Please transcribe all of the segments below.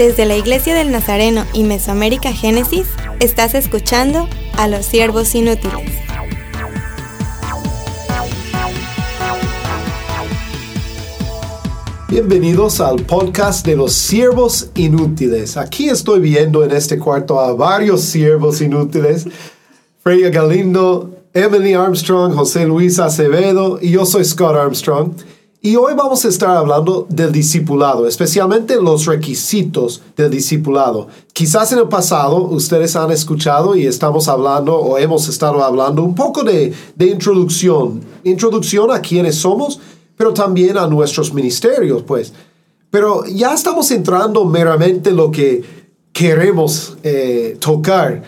Desde la Iglesia del Nazareno y Mesoamérica Génesis, estás escuchando a los siervos inútiles. Bienvenidos al podcast de los siervos inútiles. Aquí estoy viendo en este cuarto a varios siervos inútiles. Freya Galindo, Emily Armstrong, José Luis Acevedo y yo soy Scott Armstrong. Y hoy vamos a estar hablando del discipulado, especialmente los requisitos del discipulado. Quizás en el pasado ustedes han escuchado y estamos hablando o hemos estado hablando un poco de, introducción, introducción a quiénes somos, pero también a nuestros ministerios, pues. Pero ya estamos entrando meramente en lo que queremos eh, tocar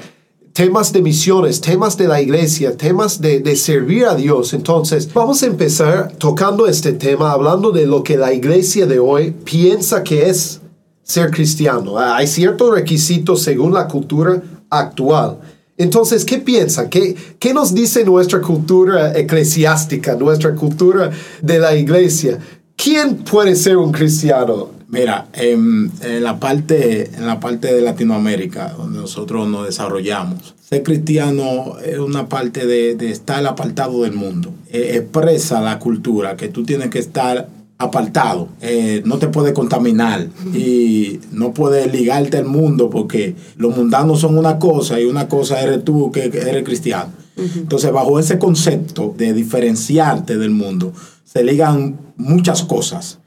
temas de misiones, temas de la iglesia, temas de, servir a Dios. Entonces, vamos a empezar tocando este tema, hablando de lo que la iglesia de hoy piensa que es ser cristiano. Ah, hay ciertos requisitos según la cultura actual. Entonces, ¿qué piensan? ¿Qué, ¿Qué nos dice nuestra cultura eclesiástica, nuestra cultura de la iglesia? ¿Quién puede ser un cristiano? Mira, en, la parte, en la parte de Latinoamérica, donde nosotros nos desarrollamos, ser cristiano es una parte de, estar apartado del mundo. E, expresa la cultura que tú tienes que estar apartado, eh, no te puedes contaminar y no puedes ligarte al mundo porque los mundanos son una cosa y una cosa eres tú que eres cristiano. Entonces, bajo ese concepto de diferenciarte del mundo, se ligan muchas cosas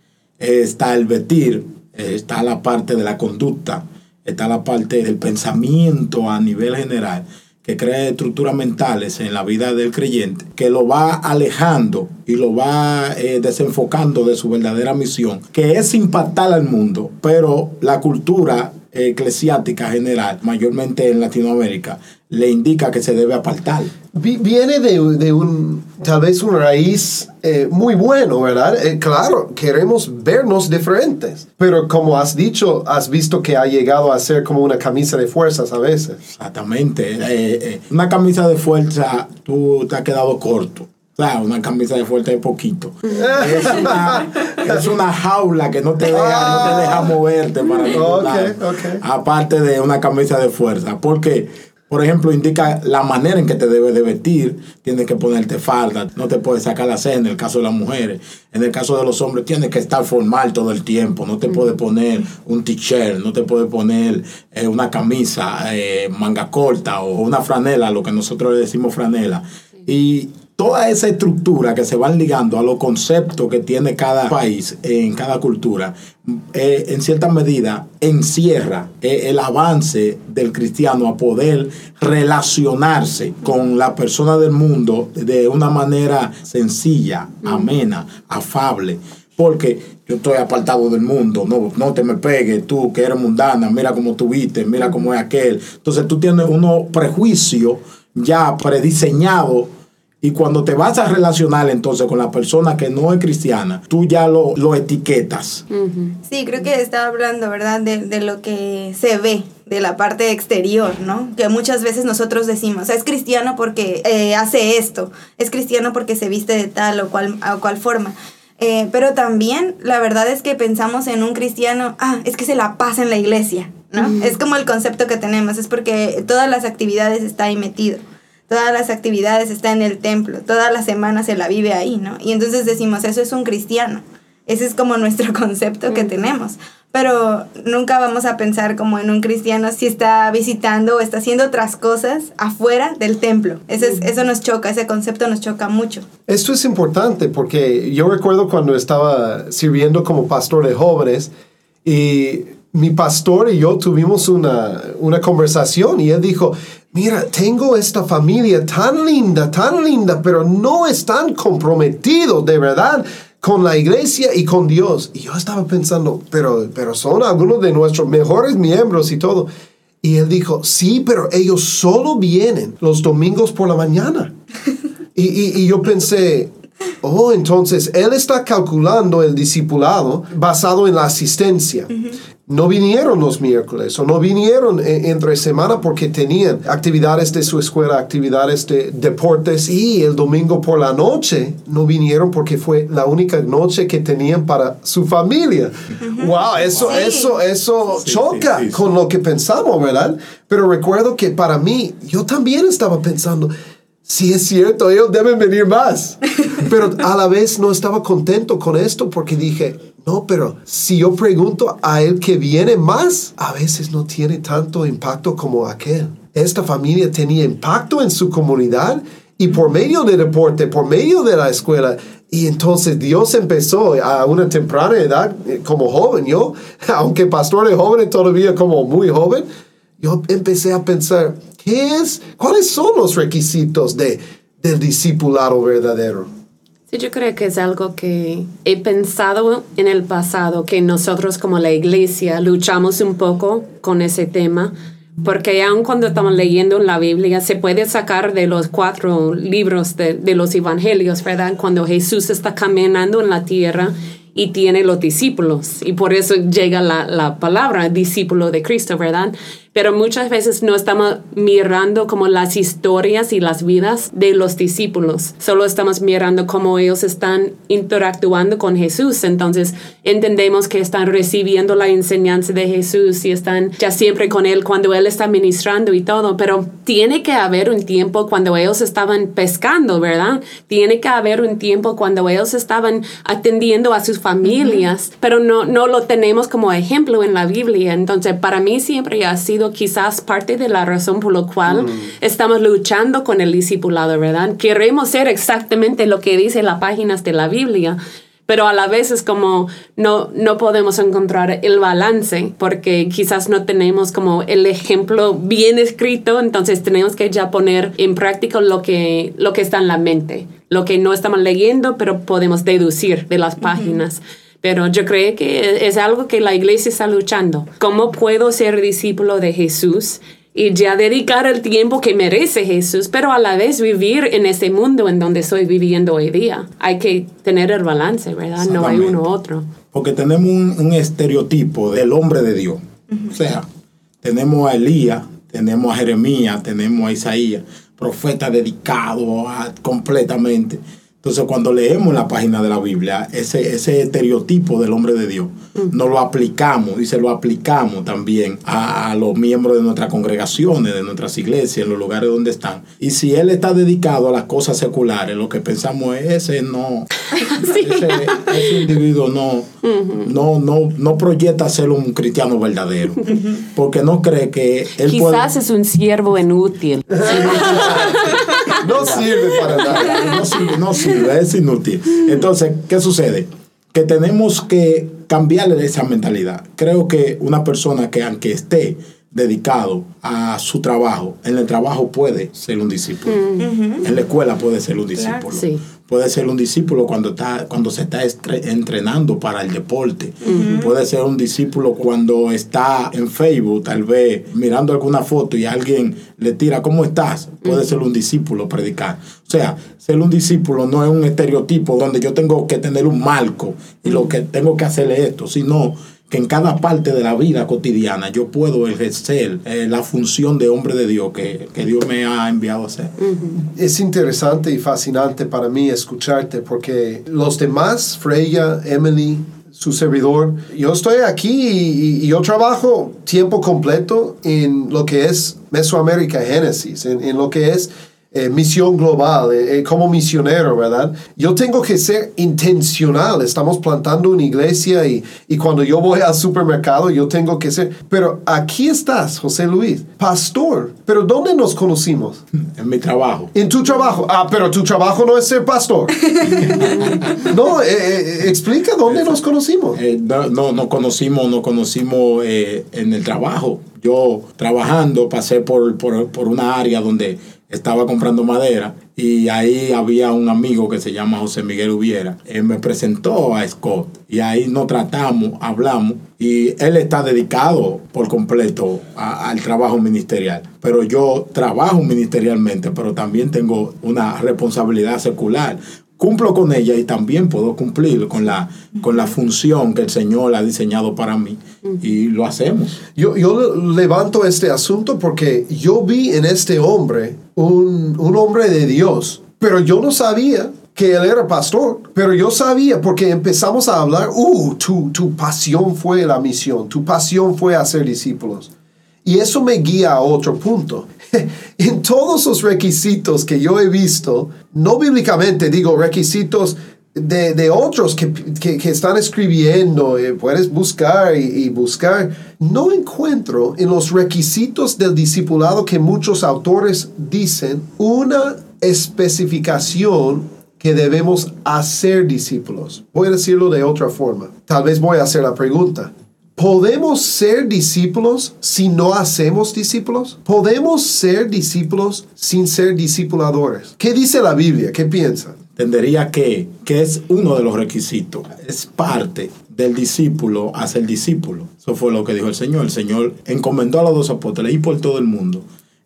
está el vestir, está la parte de la conducta, está la parte del pensamiento a nivel general, que crea estructuras mentales en la vida del creyente, que lo va alejando y lo va eh, desenfocando de su verdadera misión, que es impactar al mundo, pero la cultura eclesiástica general, mayormente en Latinoamérica, le indica que se debe apartar. Viene de, un, tal vez una raíz eh, muy bueno, ¿verdad? Eh, claro, queremos vernos diferentes, pero como has dicho, has visto que ha llegado a ser como una camisa de fuerzas a veces. Exactamente. Eh, una camisa de fuerza, tú te has quedado corto. Claro, una camisa de fuerza de poquito. Es una, es una jaula que no te deja, no te deja moverte para okay, Aparte de una camisa de fuerza. Porque, por ejemplo, indica la manera en que te debes de vestir. Tienes que ponerte falda, no te puedes sacar la cena en el caso de las mujeres. En el caso de los hombres, tienes que estar formal todo el tiempo. No te puedes poner un t-shirt, no te puedes poner eh, una camisa eh, manga corta o una franela, lo que nosotros le decimos franela. Y toda esa estructura que se van ligando a los conceptos que tiene cada país, en cada cultura, eh, en cierta medida encierra eh, el avance del cristiano a poder relacionarse con la persona del mundo de una manera sencilla, amena, afable. Porque yo estoy apartado del mundo, no, no te me pegues, tú que eres mundana, mira cómo tú viste, mira cómo es aquel. Entonces tú tienes unos prejuicios ya prediseñados y cuando te vas a relacionar entonces con la persona que no es cristiana, tú ya lo, lo etiquetas. Sí, creo que estaba hablando, ¿verdad? De, de, lo que se ve, de la parte exterior, ¿no? Que muchas veces nosotros decimos, es cristiano porque eh, hace esto, es cristiano porque se viste de tal o cual, o cual forma. Eh, pero también la verdad es que pensamos en un cristiano, ah, es que se la pasa en la iglesia, ¿no? Es como el concepto que tenemos, es porque todas las actividades está ahí metido todas las actividades está en el templo, toda la semana se la vive ahí, ¿no? Y entonces decimos, eso es un cristiano. Ese es como nuestro concepto que tenemos. Pero nunca vamos a pensar como en un cristiano si está visitando o está haciendo otras cosas afuera del templo. Eso, es, eso nos choca, ese concepto nos choca mucho. Esto es importante porque yo recuerdo cuando estaba sirviendo como pastor de jóvenes y mi pastor y yo tuvimos una, una conversación y él dijo, mira, tengo esta familia tan linda, tan linda, pero no están comprometidos de verdad con la iglesia y con Dios. Y yo estaba pensando, pero, pero son algunos de nuestros mejores miembros y todo. Y él dijo, sí, pero ellos solo vienen los domingos por la mañana. y, y, yo pensé, Oh, entonces él está calculando el discipulado basado en la asistencia. No vinieron los miércoles o no vinieron e- entre semana porque tenían actividades de su escuela, actividades de deportes y el domingo por la noche no vinieron porque fue la única noche que tenían para su familia. Wow, eso, Sí. eso, eso Sí, choca sí, con lo que pensamos, ¿verdad? Pero recuerdo que para mí, yo también estaba pensando, si es cierto, ellos deben venir más. Pero a la vez no estaba contento con esto porque dije, no, pero si yo pregunto a él que viene más, a veces no tiene tanto impacto como aquel. Esta familia tenía impacto en su comunidad y por medio del deporte, por medio de la escuela. Y entonces Dios empezó a una temprana edad eh, como joven. Yo, aunque pastor de jóvenes todavía como muy joven, yo empecé a pensar, ¿qué es? ¿Cuáles son los requisitos de, del discipulado verdadero? Yo creo que es algo que he pensado en el pasado, que nosotros como la iglesia luchamos un poco con ese tema, porque aun cuando estamos leyendo la Biblia, se puede sacar de los cuatro libros de, de los evangelios, ¿verdad? Cuando Jesús está caminando en la tierra y tiene los discípulos, y por eso llega la, la palabra discípulo de Cristo, ¿verdad? Pero muchas veces no estamos mirando como las historias y las vidas de los discípulos, solo estamos mirando cómo ellos están interactuando con Jesús, entonces entendemos que están recibiendo la enseñanza de Jesús y están ya siempre con Él cuando Él está ministrando y todo, pero tiene que haber un tiempo cuando ellos estaban pescando, ¿verdad? Tiene que haber un tiempo cuando ellos estaban atendiendo a sus familias, pero no, no lo tenemos como ejemplo en la Biblia, entonces para mí siempre ha sido quizás parte de la razón por la cual estamos luchando con el discipulado, ¿verdad? Queremos ser exactamente lo que dice las páginas de la Biblia, pero a la vez es como no, no podemos encontrar el balance porque quizás no tenemos como el ejemplo bien escrito, entonces tenemos que ya poner en práctica lo que, lo que está en la mente, lo que no estamos leyendo, pero podemos deducir de las páginas. Pero yo creo que es algo que la iglesia está luchando. ¿Cómo puedo ser discípulo de Jesús? y ya dedicar el tiempo que merece Jesús, pero a la vez vivir en ese mundo en donde estoy viviendo hoy día. Hay que tener el balance, ¿verdad? No hay uno u otro. Porque tenemos un, un estereotipo del hombre de Dios. O sea, tenemos a Elías, tenemos a Jeremías, tenemos a Isaías, profeta dedicado a, completamente. Entonces, cuando leemos la página de la Biblia, ese, ese estereotipo del hombre de Dios, nos lo aplicamos y se lo aplicamos también a, a, los miembros de nuestras congregaciones, de nuestras iglesias, en los lugares donde están. Y si él está dedicado a las cosas seculares, lo que pensamos es ese no, sí. ese, ese, individuo no, uh -huh. no, no, no proyecta ser un cristiano verdadero, uh -huh. porque no cree que él Quizás puede... es un siervo inútil. no sirve para nada. No sirve, no sirve, es inútil. Entonces, ¿qué sucede? Que tenemos que cambiarle esa mentalidad. Creo que una persona que aunque esté dedicado a su trabajo, en el trabajo puede ser un discípulo. Uh -huh. En la escuela puede ser un discípulo. Claro, sí. Puede ser un discípulo cuando, está, cuando se está entrenando para el deporte. Uh -huh. Puede ser un discípulo cuando está en Facebook, tal vez mirando alguna foto y alguien le tira, ¿cómo estás? Puede uh -huh. ser un discípulo predicar. O sea, ser un discípulo no es un estereotipo donde yo tengo que tener un marco y lo que tengo que hacer es esto, sino que en cada parte de la vida cotidiana yo puedo ejercer eh, la función de hombre de Dios que, que Dios me ha enviado a hacer. Uh -huh. Es interesante y fascinante para mí escucharte porque los demás, Freya, Emily, su servidor, yo estoy aquí y, y yo trabajo tiempo completo en lo que es Mesoamérica Génesis, en, en lo que es eh, misión global, eh, como misionero, ¿verdad? Yo tengo que ser intencional. Estamos plantando una iglesia y, y, cuando yo voy al supermercado, yo tengo que ser. Pero aquí estás, José Luis, pastor. Pero ¿dónde nos conocimos? En mi trabajo. En tu trabajo. Ah, pero tu trabajo no es ser pastor. no, eh, explica dónde nos conocimos. no, no, nos conocimos, nos conocimos en el trabajo. Yo trabajando pasé por, por, por una área donde estaba comprando madera y ahí había un amigo que se llama José Miguel Ubiera. Él me presentó a Scott y ahí nos tratamos, hablamos y él está dedicado por completo a, al trabajo ministerial. Pero yo trabajo ministerialmente, pero también tengo una responsabilidad secular. Cumplo con ella y también puedo cumplir con la, con la función que el Señor ha diseñado para mí. Y lo hacemos. Yo, yo levanto este asunto porque yo vi en este hombre un, un hombre de Dios, pero yo no sabía que él era pastor, pero yo sabía porque empezamos a hablar, uh, tu, tu pasión fue la misión, tu pasión fue hacer discípulos. Y eso me guía a otro punto. en todos los requisitos que yo he visto, no bíblicamente digo requisitos de, de otros que, que, están escribiendo, eh, puedes buscar y, y, buscar, no encuentro en los requisitos del discipulado que muchos autores dicen una especificación que debemos hacer discípulos. Voy a decirlo de otra forma. Tal vez voy a hacer la pregunta. ¿Podemos ser discípulos si no hacemos discípulos? ¿Podemos ser discípulos sin ser discipuladores? ¿Qué dice la Biblia? ¿Qué piensan? Entendería que, que es uno de los requisitos. Es parte del discípulo hacia el discípulo. Eso fue lo que dijo el Señor. El Señor encomendó a los dos apóstoles y por todo el mundo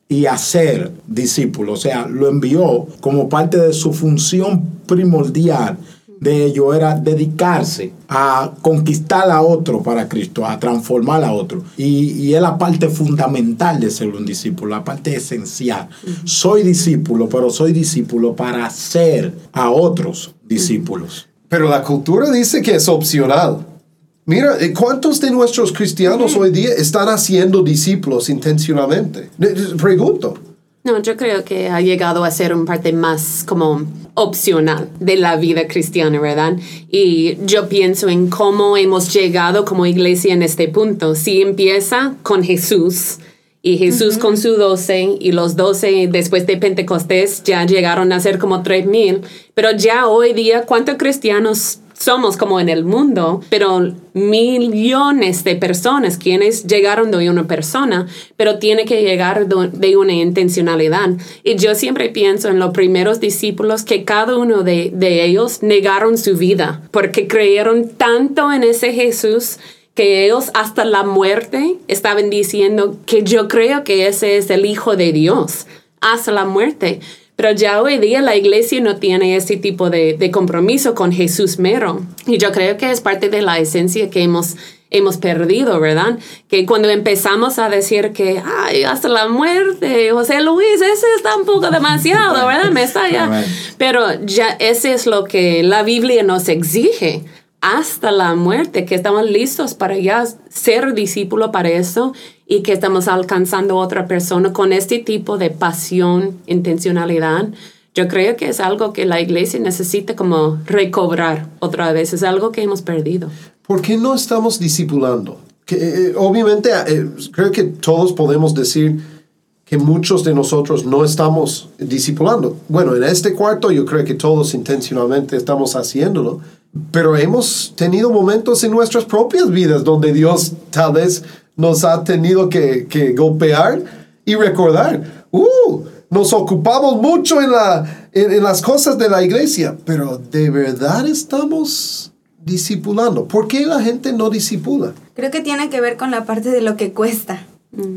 y hacer discípulo. O sea, lo envió como parte de su función primordial de ello era dedicarse a conquistar a otro para Cristo, a transformar a otro. Y, y es la parte fundamental de ser un discípulo, la parte esencial. Soy discípulo, pero soy discípulo para hacer a otros discípulos. Pero la cultura dice que es opcional. Mira, ¿cuántos de nuestros cristianos hoy día están haciendo discípulos intencionalmente? Pregunto. No, yo creo que ha llegado a ser un parte más como opcional de la vida cristiana, ¿verdad? Y yo pienso en cómo hemos llegado como iglesia en este punto. Si empieza con Jesús y Jesús uh -huh. con su doce y los doce después de Pentecostés ya llegaron a ser como tres mil, pero ya hoy día, ¿cuántos cristianos somos como en el mundo, pero millones de personas quienes llegaron de una persona, pero tiene que llegar de una intencionalidad. Y yo siempre pienso en los primeros discípulos que cada uno de, ellos negaron su vida porque creyeron tanto en ese Jesús que ellos hasta la muerte estaban diciendo que yo creo que ese es el Hijo de Dios, hasta la muerte. Pero ya hoy día la iglesia no tiene ese tipo de, de, compromiso con Jesús mero. Y yo creo que es parte de la esencia que hemos, hemos perdido, ¿verdad? Que cuando empezamos a decir que, ay, hasta la muerte, José Luis, ese está un poco demasiado, ¿verdad? Me está ya. Pero ya ese es lo que la Biblia nos exige hasta la muerte, que estamos listos para ya ser discípulo para eso y que estamos alcanzando a otra persona con este tipo de pasión, intencionalidad. Yo creo que es algo que la iglesia necesita como recobrar otra vez, es algo que hemos perdido. ¿Por qué no estamos discipulando? Que, eh, obviamente, eh, creo que todos podemos decir que muchos de nosotros no estamos discipulando. Bueno, en este cuarto yo creo que todos intencionalmente estamos haciéndolo, pero hemos tenido momentos en nuestras propias vidas donde Dios tal vez nos ha tenido que, golpear y recordar, uh, nos ocupamos mucho en, la, en, las cosas de la iglesia, pero de verdad estamos discipulando. ¿Por qué la gente no disipula? Creo que tiene que ver con la parte de lo que cuesta.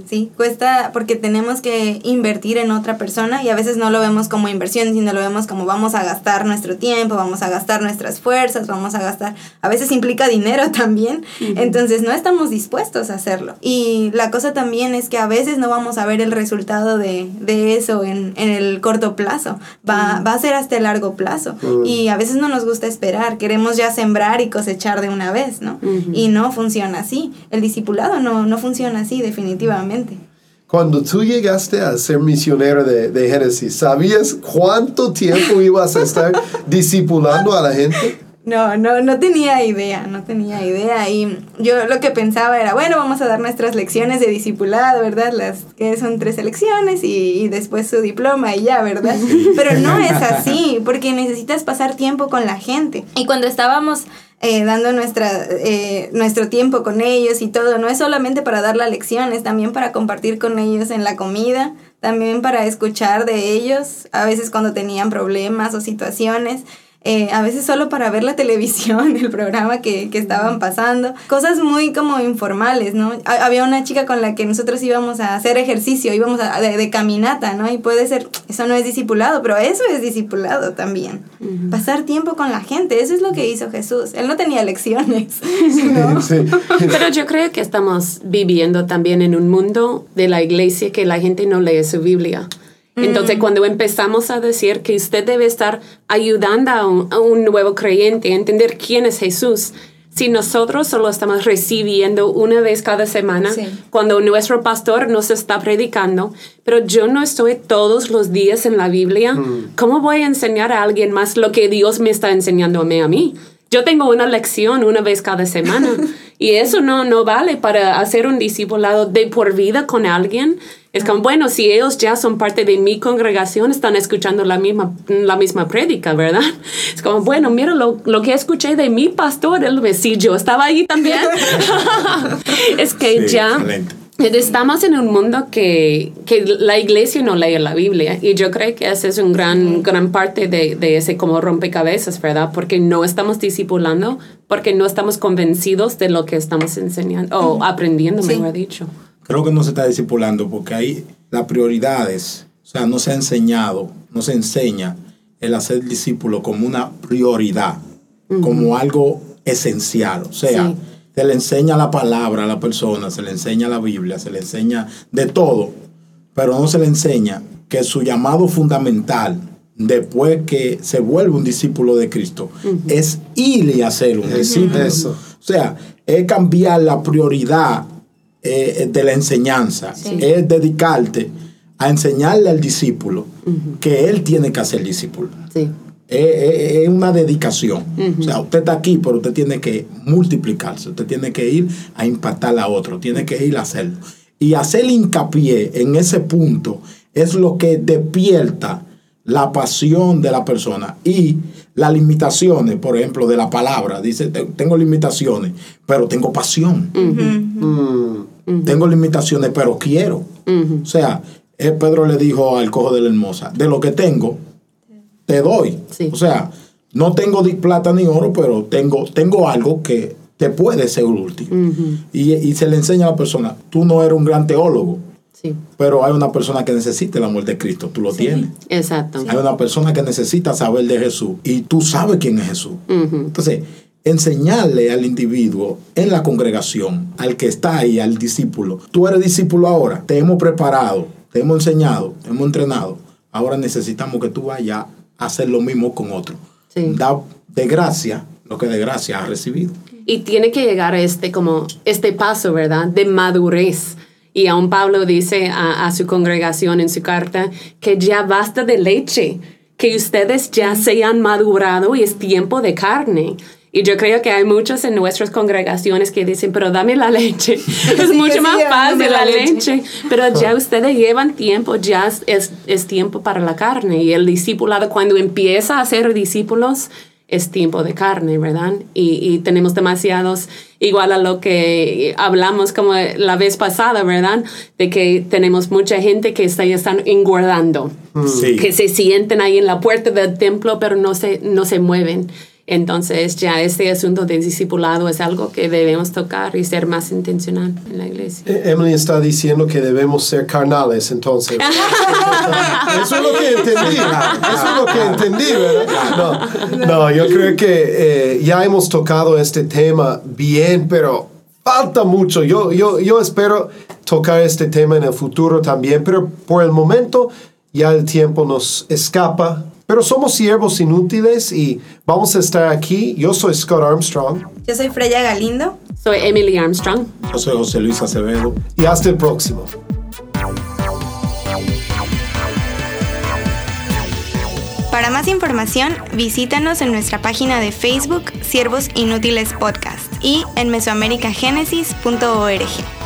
Sí, cuesta porque tenemos que invertir en otra persona y a veces no lo vemos como inversión, sino lo vemos como vamos a gastar nuestro tiempo, vamos a gastar nuestras fuerzas, vamos a gastar, a veces implica dinero también, uh -huh. entonces no estamos dispuestos a hacerlo. Y la cosa también es que a veces no vamos a ver el resultado de, de eso en, en, el corto plazo, va, uh -huh. va a ser hasta el largo plazo uh -huh. y a veces no nos gusta esperar, queremos ya sembrar y cosechar de una vez, ¿no? Y no funciona así, el discipulado no, no funciona así definitivamente. Cuando tú llegaste a ser misionero de, de, Génesis, ¿sabías cuánto tiempo ibas a estar discipulando a la gente? No, no, no tenía idea, no tenía idea. Y yo lo que pensaba era, bueno, vamos a dar nuestras lecciones de discipulado, ¿verdad? Las que son tres lecciones y, y después su diploma y ya, ¿verdad? Pero no es así, porque necesitas pasar tiempo con la gente. Y cuando estábamos eh, dando nuestra, eh, nuestro tiempo con ellos y todo. No es solamente para dar la lección, es también para compartir con ellos en la comida, también para escuchar de ellos, a veces cuando tenían problemas o situaciones. Eh, a veces solo para ver la televisión, el programa que, que estaban pasando, cosas muy como informales, ¿no? Ha- Había una chica con la que nosotros íbamos a hacer ejercicio, íbamos a, de, de caminata, ¿no? Y puede ser, eso no es discipulado, pero eso es discipulado también. Pasar tiempo con la gente, eso es lo que hizo Jesús. Él no tenía lecciones, ¿no? Sí. Pero yo creo que estamos viviendo también en un mundo de la iglesia que la gente no lee su Biblia. Entonces, cuando empezamos a decir que usted debe estar ayudando a un, a un nuevo creyente a entender quién es Jesús, si nosotros solo estamos recibiendo una vez cada semana, Sí. cuando nuestro pastor nos está predicando, pero yo no estoy todos los días en la Biblia, ¿cómo voy a enseñar a alguien más lo que Dios me está enseñando mí? A mí? Yo tengo una lección una vez cada semana y eso no, no vale para hacer un discipulado de por vida con alguien. Es como, bueno, si ellos ya son parte de mi congregación, están escuchando la misma, la misma prédica, ¿verdad? Es como, bueno, mira lo, lo que escuché de mi pastor, sí, yo estaba ahí también. es que Sí, ya... excelente. Estamos en un mundo que, que la iglesia no lee la Biblia y yo creo que esa es un gran, gran parte de, de ese como rompecabezas, ¿verdad? Porque no estamos discipulando, porque no estamos convencidos de lo que estamos enseñando o aprendiendo, Sí. mejor dicho. Creo que no se está discipulando porque ahí las prioridades, o sea, no se ha enseñado, no se enseña el hacer discípulo como una prioridad, como algo esencial. O sea, Sí. se le enseña la palabra a la persona, se le enseña la Biblia, se le enseña de todo, pero no se le enseña que su llamado fundamental después que se vuelve un discípulo de Cristo es ir y hacer un discípulo. Eso. O sea, es cambiar la prioridad eh, de la enseñanza, Sí. es dedicarte a enseñarle al discípulo que él tiene que hacer discípulo. Sí. Es, es- es una dedicación. O sea, usted está aquí, pero usted tiene que multiplicarse. Usted tiene que ir a impactar a otro. Tiene que ir a hacerlo. Y hacer hincapié en ese punto es lo que despierta la pasión de la persona y las limitaciones, por ejemplo, de la palabra. Dice, "Te- tengo limitaciones, pero tengo pasión. Tengo limitaciones, pero quiero. O sea, eh, Pedro le dijo al cojo de la hermosa, de lo que tengo, te doy. Sí. O sea, no tengo plata ni oro, pero tengo, tengo algo que te puede ser útil. y, y se le enseña a la persona, tú no eres un gran teólogo, Sí. pero hay una persona que necesita el amor de Cristo, tú lo tienes. Exacto. Hay una persona que necesita saber de Jesús y tú sabes quién es Jesús. Entonces, enseñarle al individuo en la congregación, al que está ahí, al discípulo, tú eres discípulo ahora, te hemos preparado, te hemos enseñado, te hemos entrenado, ahora necesitamos que tú vayas a hacer lo mismo con otro. Sí. Da de gracia lo que de gracia has recibido. Y tiene que llegar a este, como, este paso, ¿verdad? De madurez. Y aún Pablo dice a, a su congregación en su carta que ya basta de leche, que ustedes ya se han madurado y es tiempo de carne. Y yo creo que hay muchos en nuestras congregaciones que dicen, pero dame la leche. es Sí, mucho más sí, fácil la la leche. leche. Pero ya ustedes llevan tiempo, ya es- es, es tiempo para la carne. Y el discipulado, cuando empieza a ser discípulos, es tiempo de carne, ¿verdad? Y, y tenemos demasiados, igual a lo que hablamos como la vez pasada, ¿verdad? De que tenemos mucha gente que está, están engordando, Sí. que se sienten ahí en la puerta del templo, pero no se, no se mueven. Entonces ya este asunto del discipulado es algo que debemos tocar y ser más intencional en la iglesia. E- Emily está diciendo que debemos ser carnales, entonces. Eso es lo que entendí. Eso es lo que entendí, ¿verdad? No, no yo creo que eh, ya hemos tocado este tema bien, pero falta mucho. Yo, yo, yo espero tocar este tema en el futuro también, pero por el momento ya el tiempo nos escapa. Pero somos siervos inútiles y vamos a estar aquí. Yo soy Scott Armstrong Yo soy Freya Galindo. Soy Emily Armstrong. Yo soy José Luis Acevedo. y hasta el próximo. Para más información, visítanos en nuestra página de Facebook Siervos Inútiles Podcast y en mesoamericagenesis.org.